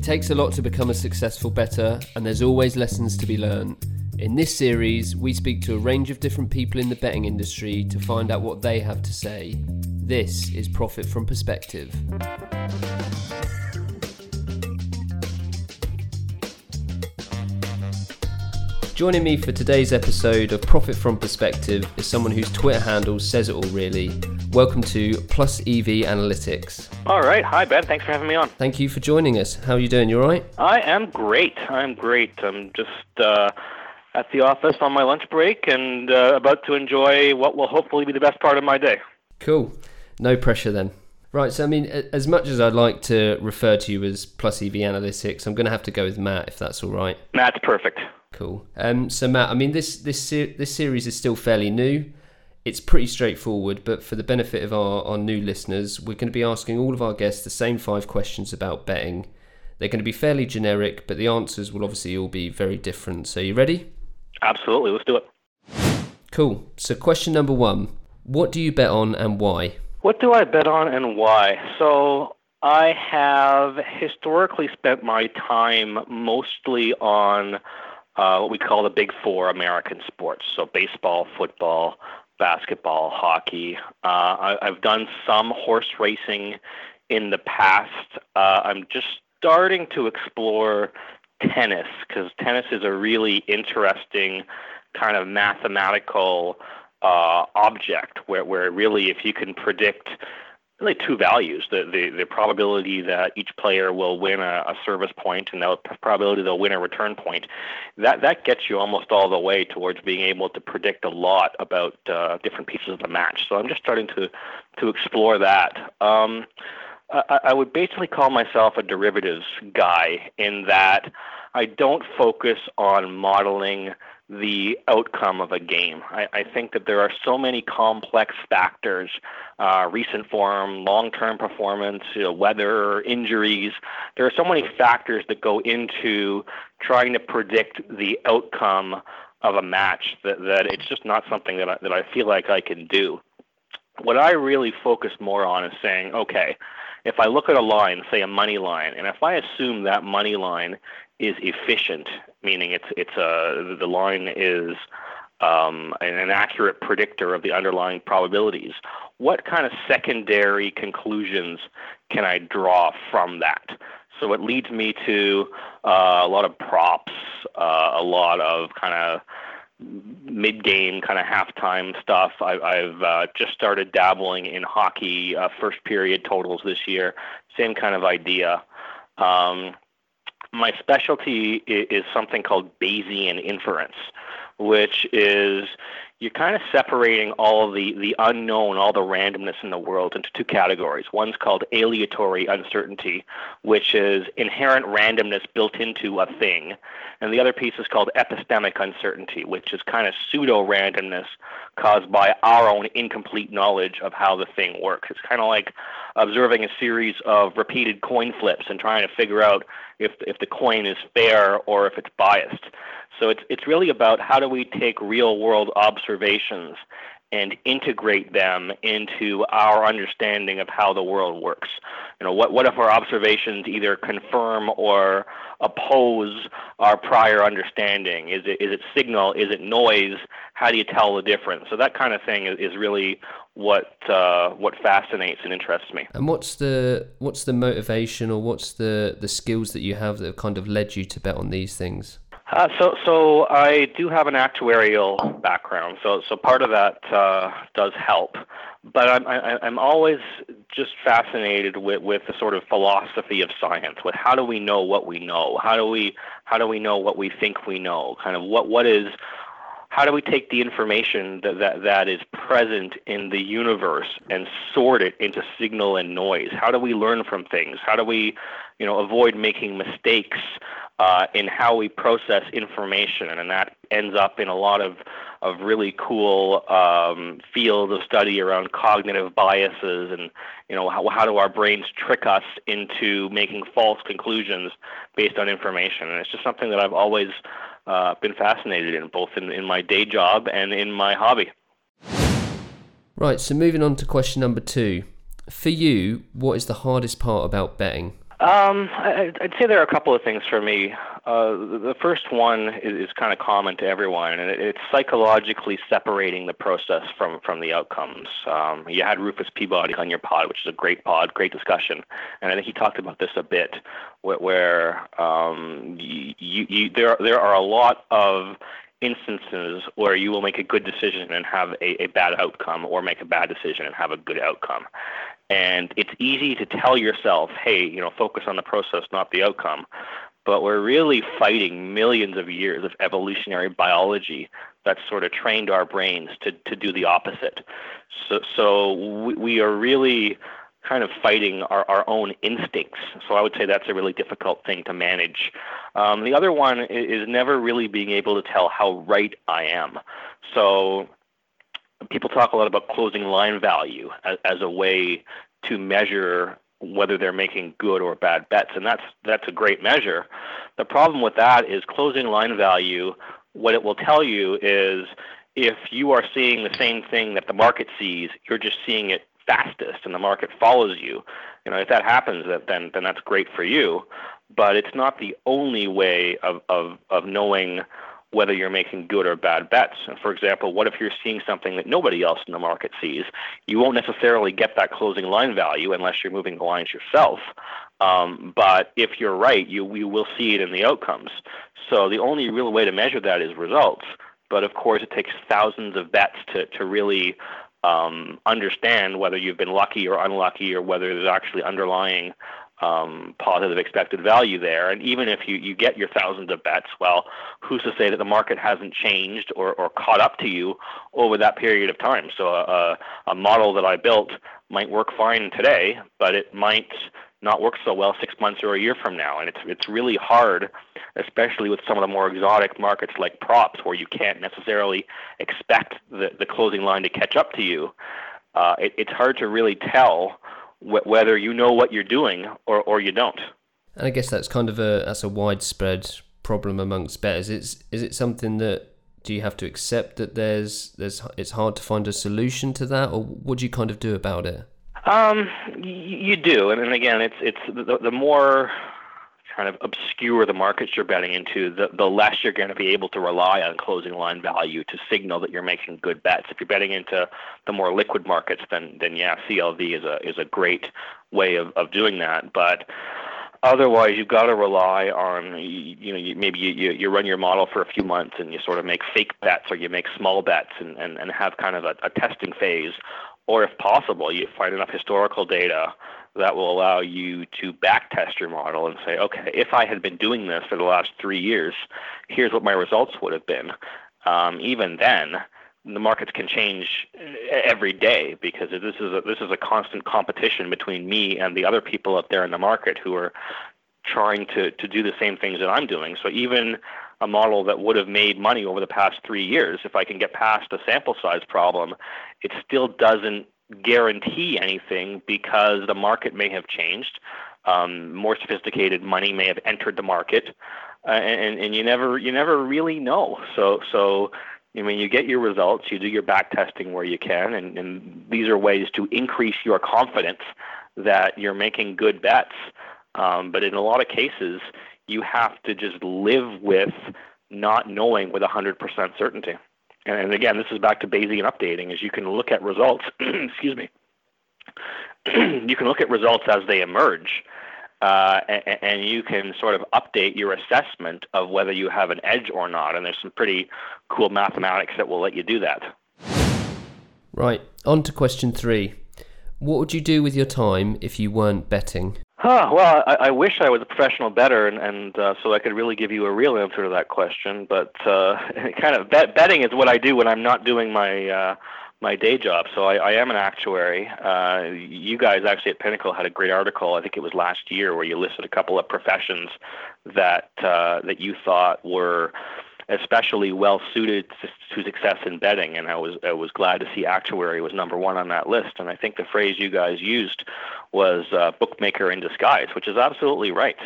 It takes a lot to become a successful bettor, and there's always lessons to be learned. In this series, we speak to a range of different people in the betting industry to find out what they have to say. This is Profit from Perspective. Joining me for today's episode of Profit from Perspective is someone whose Twitter handle says it all really. Welcome to Plus EV Analytics. All right. Hi, Ben. Thanks for having me on. Thank you for joining us. How are you doing? You all right? I am great. I'm great. I'm just uh, at the office on my lunch break and uh, about to enjoy what will hopefully be the best part of my day. Cool. No pressure then. Right, so I mean, as much as I'd like to refer to you as Plus EV Analytics, I'm going to have to go with Matt if that's all right. Matt's perfect. Cool. Um, so Matt, I mean, this this ser- this series is still fairly new. It's pretty straightforward, but for the benefit of our, our new listeners, we're going to be asking all of our guests the same five questions about betting. They're going to be fairly generic, but the answers will obviously all be very different. So, you ready? Absolutely. Let's do it. Cool. So, question number one What do you bet on and why? What do I bet on and why? So, I have historically spent my time mostly on what we call the big four American sports. So, baseball, football, basketball, hockey. Uh, I, have done some horse racing in the past. Uh, I'm just starting to explore tennis because tennis is a really interesting kind of mathematical uh, object where, where really if you can predict really two values the, the, the probability that each player will win a, a service point and the probability they'll win a return point. That that gets you almost all the way towards being able to predict a lot about uh, different pieces of the match. So i'm just starting to to explore that. Um, I, I would basically call myself a derivatives guy in that I don't focus on modeling the outcome of a game. I, I think that there are so many complex factors, uh, recent form, long-term performance, you know, weather, injuries. There are so many factors that go into trying to predict the outcome of a match that, that it's just not something that I, that I feel like I can do. What I really focus more on is saying, okay, if I look at a line, say a money line, and if I assume that money line is efficient, meaning it's it's a the line is um, an accurate predictor of the underlying probabilities. What kind of secondary conclusions can I draw from that? So it leads me to uh, a lot of props, uh, a lot of kind of mid-game kind of halftime stuff. I, I've uh, just started dabbling in hockey uh, first period totals this year. Same kind of idea. Um, my specialty is something called Bayesian inference, which is you're kind of separating all of the, the unknown, all the randomness in the world into two categories. One's called aleatory uncertainty, which is inherent randomness built into a thing. And the other piece is called epistemic uncertainty, which is kind of pseudo randomness caused by our own incomplete knowledge of how the thing works. It's kind of like observing a series of repeated coin flips and trying to figure out if, if the coin is fair or if it's biased. So it's it's really about how do we take real world observations and integrate them into our understanding of how the world works. You know, what what if our observations either confirm or oppose our prior understanding? Is it is it signal? Is it noise? How do you tell the difference? So that kind of thing is, is really what uh, what fascinates and interests me. And what's the what's the motivation or what's the the skills that you have that have kind of led you to bet on these things? Uh, so, so I do have an actuarial background, so so part of that uh, does help. But I'm I, I'm always just fascinated with with the sort of philosophy of science. With how do we know what we know? How do we how do we know what we think we know? Kind of what what is how do we take the information that, that, that is present in the universe and sort it into signal and noise? How do we learn from things? How do we, you know, avoid making mistakes uh, in how we process information, and that ends up in a lot of of really cool um, fields of study around cognitive biases and you know how, how do our brains trick us into making false conclusions based on information and it's just something that I've always uh, been fascinated in both in, in my day job and in my hobby. Right, so moving on to question number two. For you, what is the hardest part about betting? Um, I, would say there are a couple of things for me. Uh, the first one is, is kind of common to everyone, and it's psychologically separating the process from, from the outcomes. Um, you had Rufus Peabody on your pod, which is a great pod, great discussion, and I think he talked about this a bit, where, where um, you, you, there there are a lot of instances where you will make a good decision and have a, a bad outcome, or make a bad decision and have a good outcome. And it's easy to tell yourself, hey, you know, focus on the process, not the outcome. But we're really fighting millions of years of evolutionary biology that sort of trained our brains to, to do the opposite. So, so we, we are really kind of fighting our, our own instincts. So I would say that's a really difficult thing to manage. Um, the other one is never really being able to tell how right I am. So people talk a lot about closing line value as, as a way to measure whether they're making good or bad bets, and that's that's a great measure. The problem with that is closing line value. What it will tell you is if you are seeing the same thing that the market sees, you're just seeing it fastest, and the market follows you. You know, if that happens, then then that's great for you. But it's not the only way of of of knowing whether you're making good or bad bets. And for example, what if you're seeing something that nobody else in the market sees? You won't necessarily get that closing line value unless you're moving the lines yourself. Um, but if you're right, you, you will see it in the outcomes. So the only real way to measure that is results. But of course, it takes thousands of bets to, to really um, understand whether you've been lucky or unlucky or whether there's actually underlying um, positive expected value there. And even if you, you get your thousands of bets, well, who's to say that the market hasn't changed or, or caught up to you over that period of time? So a, a model that I built might work fine today, but it might not work so well six months or a year from now. And it's it's really hard, especially with some of the more exotic markets like props, where you can't necessarily expect the, the closing line to catch up to you. Uh, it, it's hard to really tell wh- whether you know what you're doing or, or you don't. And I guess that's kind of a that's a widespread problem amongst bettors. It's is it something that do you have to accept that there's there's it's hard to find a solution to that, or what do you kind of do about it? Um, you do, and, again, it's it's the, the more kind of obscure the markets you're betting into, the, the less you're going to be able to rely on closing line value to signal that you're making good bets. If you're betting into the more liquid markets, then then yeah, CLV is a is a great way of, of doing that. But otherwise, you've got to rely on you, know maybe you, you you run your model for a few months and you sort of make fake bets or you make small bets and and, and have kind of a, a testing phase, or if possible, you find enough historical data that will allow you to back test your model and say, okay, if I had been doing this for the last three years, here's what my results would have been. Um, even then, the markets can change every day because this is a, this is a constant competition between me and the other people up there in the market who are trying to to do the same things that I'm doing. So even a model that would have made money over the past three years, if I can get past the sample size problem, it still doesn't guarantee anything because the market may have changed. Um, more sophisticated money may have entered the market, uh, and, and you never you never really know. So so I mean, you get your results, you do your back testing where you can, and, and these are ways to increase your confidence that you're making good bets. Um, but in a lot of cases, you have to just live with not knowing with 100% certainty. And again, this is back to Bayesian updating, is you can look at results, excuse me, you can look at results as they emerge, uh, and, and, you can sort of update your assessment of whether you have an edge or not. And there's some pretty cool mathematics that will let you do that. Right, on to question three. What would you do with your time if you weren't betting? Huh, well, I, I wish I was a professional bettor, and, and uh, so I could really give you a real answer to that question. But uh, kind of bet, betting is what I do when I'm not doing my uh, my day job. So I, I am an actuary. Uh, you guys actually at Pinnacle had a great article. I think it was last year where you listed a couple of professions that uh, that you thought were especially well suited to success in betting. And I was I was glad to see actuary was number one on that list. And I think the phrase you guys used was uh, bookmaker in disguise, which is absolutely right.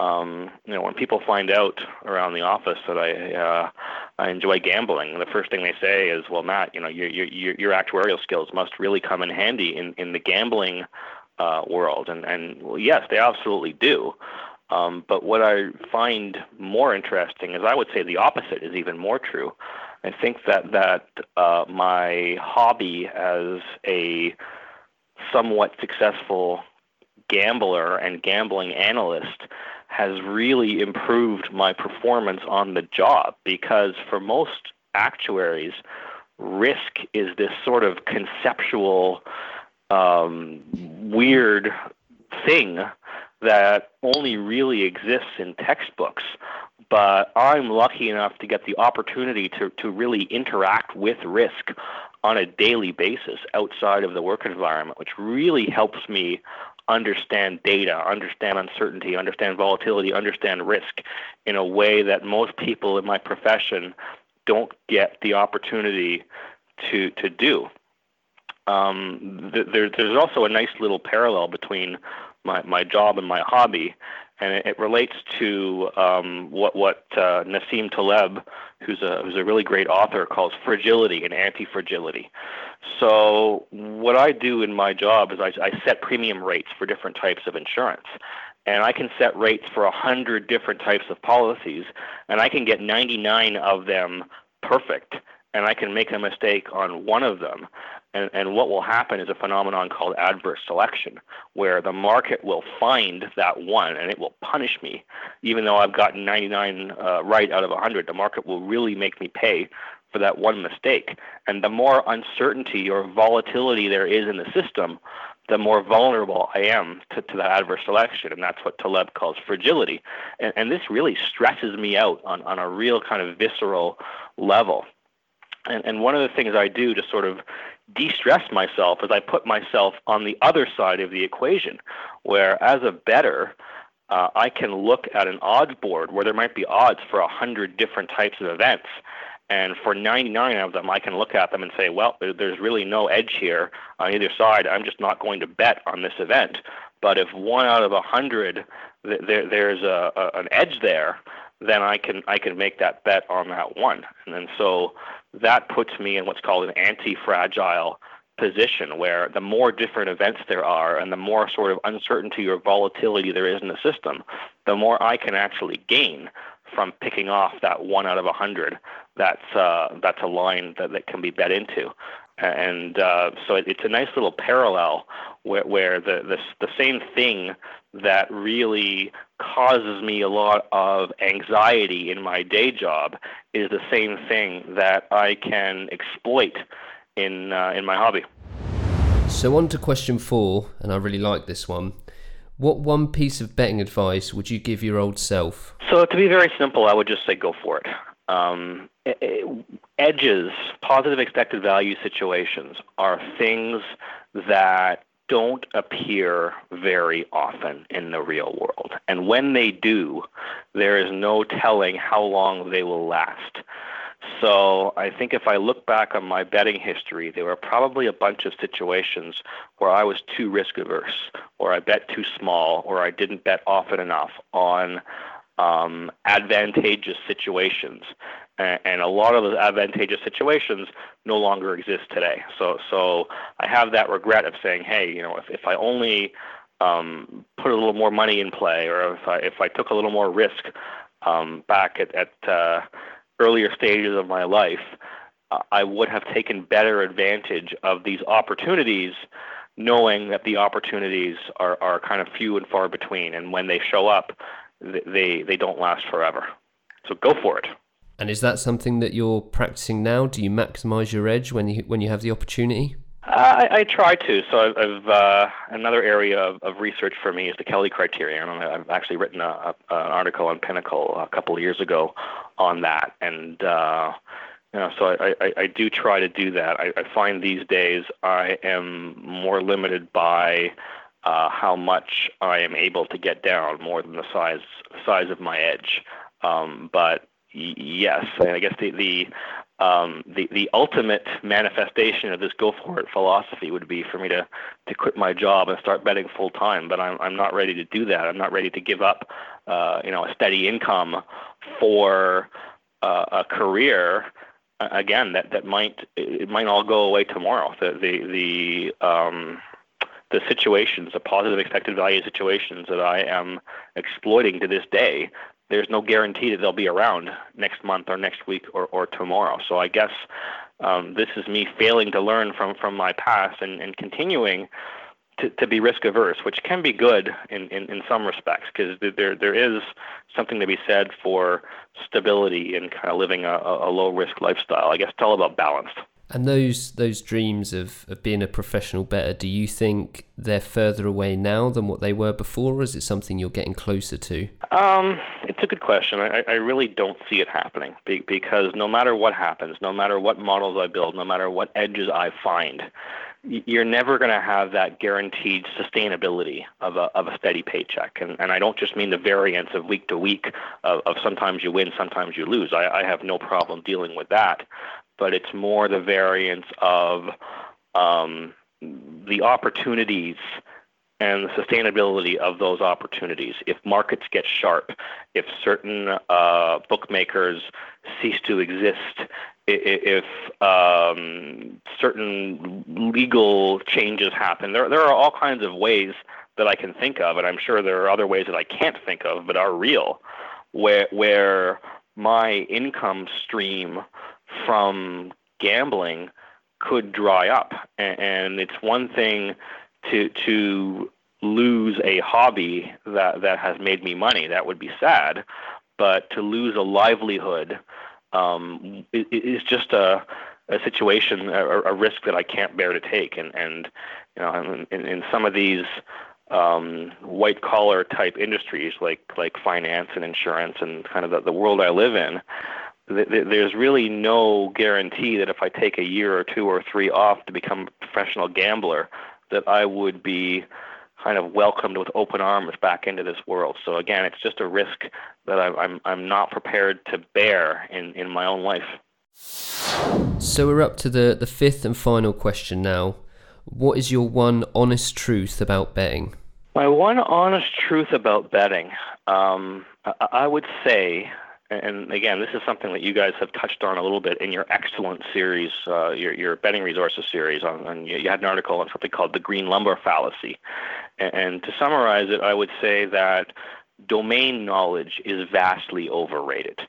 Um, you know, when people find out around the office that I uh, I enjoy gambling, the first thing they say is, "Well, Matt, you know, your your your actuarial skills must really come in handy in in the gambling uh, world. And, and well, yes, they absolutely do. Um, but what I find more interesting is I would say the opposite is even more true. I think that that uh, my hobby as a somewhat successful gambler and gambling analyst has really improved my performance on the job because for most actuaries, risk is this sort of conceptual, um, weird thing that only really exists in textbooks. But I'm lucky enough to get the opportunity to, to really interact with risk on a daily basis outside of the work environment, which really helps me understand data, understand uncertainty, understand volatility, understand risk in a way that most people in my profession don't get the opportunity to to do. Um, th- there, there's also a nice little parallel between my, my job and my hobby, and it, it relates to um, what what uh, Nassim Taleb, who's a who's a really great author, calls fragility and anti-fragility. So what I do in my job is I, I set premium rates for different types of insurance. And I can set rates for a hundred different types of policies, and I can get 99 of them perfect, and I can make a mistake on one of them. And, and what will happen is a phenomenon called adverse selection, where the market will find that one and it will punish me. Even though I've gotten 99 uh, right out of 100, the market will really make me pay for that one mistake. And the more uncertainty or volatility there is in the system, the more vulnerable I am to, to that adverse selection. And that's what Taleb calls fragility. And, and this really stresses me out on, on a real kind of visceral level. And, and one of the things I do to sort of de stress myself is I put myself on the other side of the equation, where as a bettor, uh, I can look at an odds board where there might be odds for a hundred different types of events and for 99 of them, I can look at them and say, well, there's really no edge here on either side. I'm just not going to bet on this event. But if one out of a hundred, there, there's a, a, an edge there, then I can I can make that bet on that one. And then so that puts me in what's called an anti-fragile position where the more different events there are and the more sort of uncertainty or volatility there is in the system, the more I can actually gain from picking off that one out of a hundred. That's uh, that's a line that, that can be bet into, and uh, so it, it's a nice little parallel where, where the, the the same thing that really causes me a lot of anxiety in my day job is the same thing that I can exploit in uh, in my hobby. So on to question four, and I really like this one. What one piece of betting advice would you give your old self? So, to be very simple, I would just say go for it. Um, edges, positive expected value situations, are things that don't appear very often in the real world. And when they do, there is no telling how long they will last. So I think if I look back on my betting history, there were probably a bunch of situations where I was too risk averse, or I bet too small, or I didn't bet often enough on um, advantageous situations. And, and a lot of those advantageous situations no longer exist today. So, so I have that regret of saying, hey, you know, if, if I only um, put a little more money in play, or if I if I took a little more risk um, back at, at uh, earlier stages of my life, uh, I would have taken better advantage of these opportunities, knowing that the opportunities are, are kind of few and far between, and when they show up, they they don't last forever. So go for it. And is that something that you're practicing now? Do you maximize your edge when you when you have the opportunity? I, I try to. So I've, uh, another area of, of research for me is the Kelly criterion. I've actually written a, a, an article on Pinnacle a couple of years ago on that, and uh, you know, so I, I, I do try to do that. I, I find these days I am more limited by uh, how much I am able to get down more than the size size of my edge. Um, but yes, I guess the the um, the the ultimate manifestation of this go for it philosophy would be for me to to quit my job and start betting full time. But I'm I'm not ready to do that. I'm not ready to give up uh, you know a steady income for uh, a career. again, that that might it might all go away tomorrow. The the the um, the situations, the positive expected value situations that I am exploiting to this day, there's no guarantee that they'll be around next month or next week or, or tomorrow. So I guess um, this is me failing to learn from, from my past and, and continuing to, to be risk averse, which can be good in, in, in some respects because there, there is something to be said for stability and kind of living a, a low risk lifestyle. I guess it's all about balance. And those those dreams of, of being a professional bettor, do you think they're further away now than what they were before, or is it something you're getting closer to? Um, it's a good question. I, I really don't see it happening because no matter what happens, no matter what models I build, no matter what edges I find, you're never going to have that guaranteed sustainability of a, of a steady paycheck. And, and I don't just mean the variance of week to week of, of sometimes you win, sometimes you lose. I, I have no problem dealing with that but it's more the variance of um, the opportunities and the sustainability of those opportunities. If markets get sharp, if certain uh, bookmakers cease to exist, if um, certain legal changes happen, there, there are all kinds of ways that I can think of, and I'm sure there are other ways that I can't think of, but are real, where where my income stream from gambling could dry up. And, it's one thing to to lose a hobby that that has made me money. That would be sad, but to lose a livelihood um, is just a a situation, a, a, risk that I can't bear to take. And and you know, in, in some of these um, white collar type industries like like finance and insurance and kind of the, the world I live in, there's really no guarantee that if I take a year or two or three off to become a professional gambler, that I would be kind of welcomed with open arms back into this world. So again, it's just a risk that I'm I'm not prepared to bear in, in my own life. So we're up to the, the fifth and final question now. What is your one honest truth about betting? My one honest truth about betting, um, I, I would say and again, this is something that you guys have touched on a little bit in your excellent series, uh, your your betting resources series. On, on, you had an article on something called the green lumber fallacy, and, and to summarize it, I would say that domain knowledge is vastly overrated.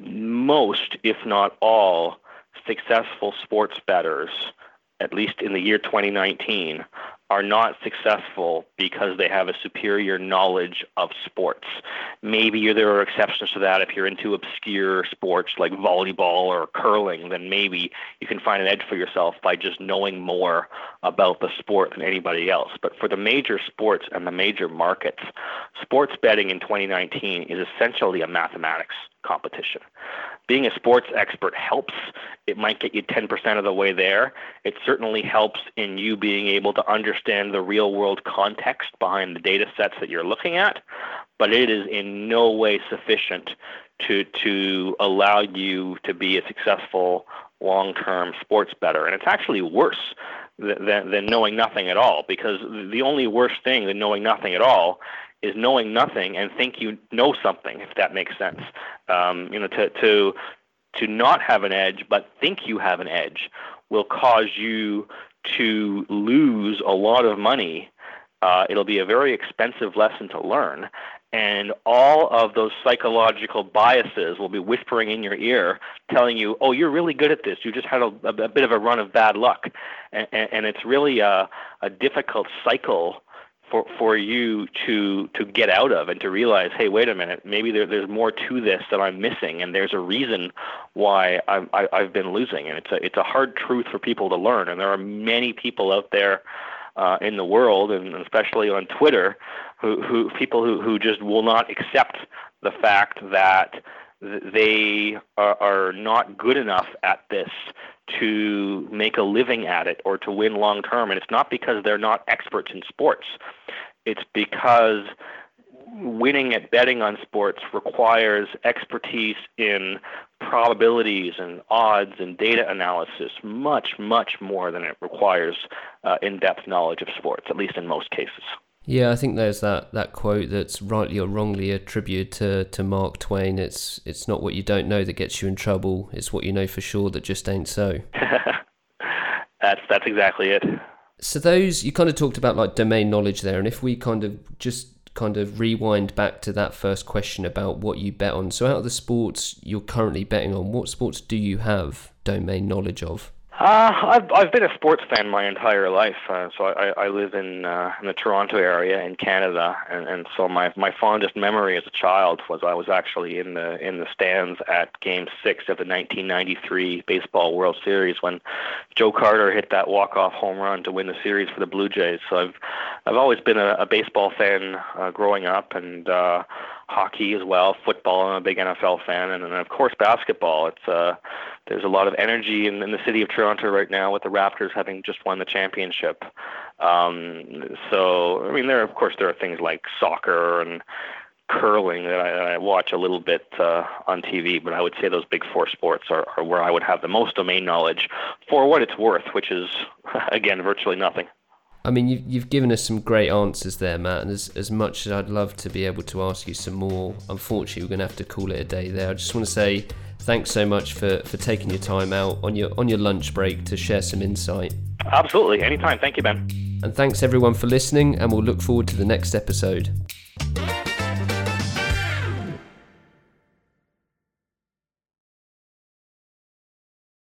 Most, if not all, successful sports bettors, at least in the year 2019, are not successful because they have a superior knowledge of sports. Maybe there are exceptions to that. If you're into obscure sports like volleyball or curling, then maybe you can find an edge for yourself by just knowing more about the sport than anybody else. But for the major sports and the major markets, sports betting in 2019 is essentially a mathematics competition. Being a sports expert helps. It might get you 10% of the way there. It certainly helps in you being able to understand the real world context behind the data sets that you're looking at, but it is in no way sufficient to to allow you to be a successful long-term sports bettor. And it's actually worse than, than knowing nothing at all because the only worse thing than knowing nothing at all is knowing nothing and think you know something, if that makes sense. Um, you know, to to to not have an edge but think you have an edge will cause you to lose a lot of money. Uh, it'll be a very expensive lesson to learn, and all of those psychological biases will be whispering in your ear, telling you, "Oh, you're really good at this. You just had a, a, bit of a run of bad luck," and, and, and it's really a, a difficult cycle for for you to to get out of and to realize, hey, wait a minute, maybe there, there's more to this that I'm missing, and there's a reason why I'm, I, I've been losing, and it's a it's a hard truth for people to learn, and there are many people out there uh, in the world, and especially on Twitter, who who people who who just will not accept the fact that they are, are not good enough at this to make a living at it or to win long term. And it's not because they're not experts in sports, it's because winning at betting on sports requires expertise in probabilities and odds and data analysis much, much more than it requires uh, in depth knowledge of sports, at least in most cases. Yeah, I think there's that, that quote that's rightly or wrongly attributed to, to Mark Twain. It's it's not what you don't know that gets you in trouble. It's what you know for sure that just ain't so. that's that's exactly it. So those you kind of talked about like domain knowledge there, and if we kind of just kind of rewind back to that first question about what you bet on. So out of the sports you're currently betting on, what sports do you have domain knowledge of? Uh, I've I've been a sports fan my entire life. Uh, so I, I live in uh, in the Toronto area in Canada, and, and so my my fondest memory as a child was I was actually in the in the stands at Game Six of the 1993 Baseball World Series when Joe Carter hit that walk off home run to win the series for the Blue Jays. So I've I've always been a, a baseball fan uh, growing up, and uh, hockey as well, football. I'm a big NFL fan, and then of course basketball. It's uh, there's a lot of energy in, in the city of Toronto right now with the Raptors having just won the championship. Um, so I mean, there of course there are things like soccer and curling that I, I watch a little bit uh, on TV, but I would say those big four sports are, are where I would have the most domain knowledge for what it's worth, which is again virtually nothing. I mean, you've, you've given us some great answers there, Matt, and as, as much as I'd love to be able to ask you some more, unfortunately, we're going to have to call it a day there. I just want to say thanks so much for, for taking your time out on your on your lunch break to share some insight. Absolutely, anytime. Thank you, Ben. And thanks everyone for listening, and we'll look forward to the next episode.